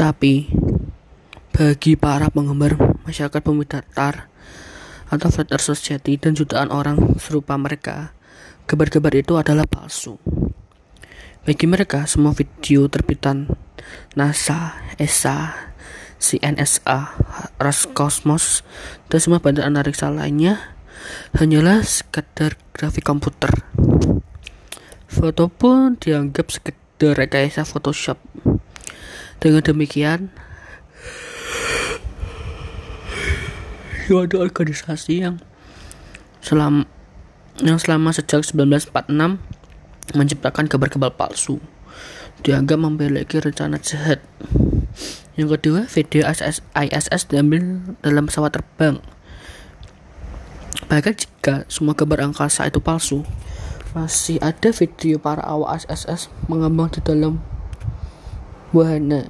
Tapi, bagi para penggemar masyarakat bumi datar atau flat earth society dan jutaan orang serupa mereka, kabar-kabar itu adalah palsu. Bagi mereka, semua video terbitan NASA, ESA, CNSA, Roscosmos, dan semua badan antariksa lainnya hanyalah sekedar grafik komputer. Foto pun dianggap sekedar rekayasa Photoshop. Dengan demikian, ada organisasi yang selama yang selama sejak 1946 menciptakan kabar-kabar palsu. Dianggap memiliki rencana jahat. Yang kedua video ISS, ISS diambil dalam pesawat terbang. Bahkan jika semua kabar angkasa itu palsu masih ada video para awak SSS mengambang di dalam wahana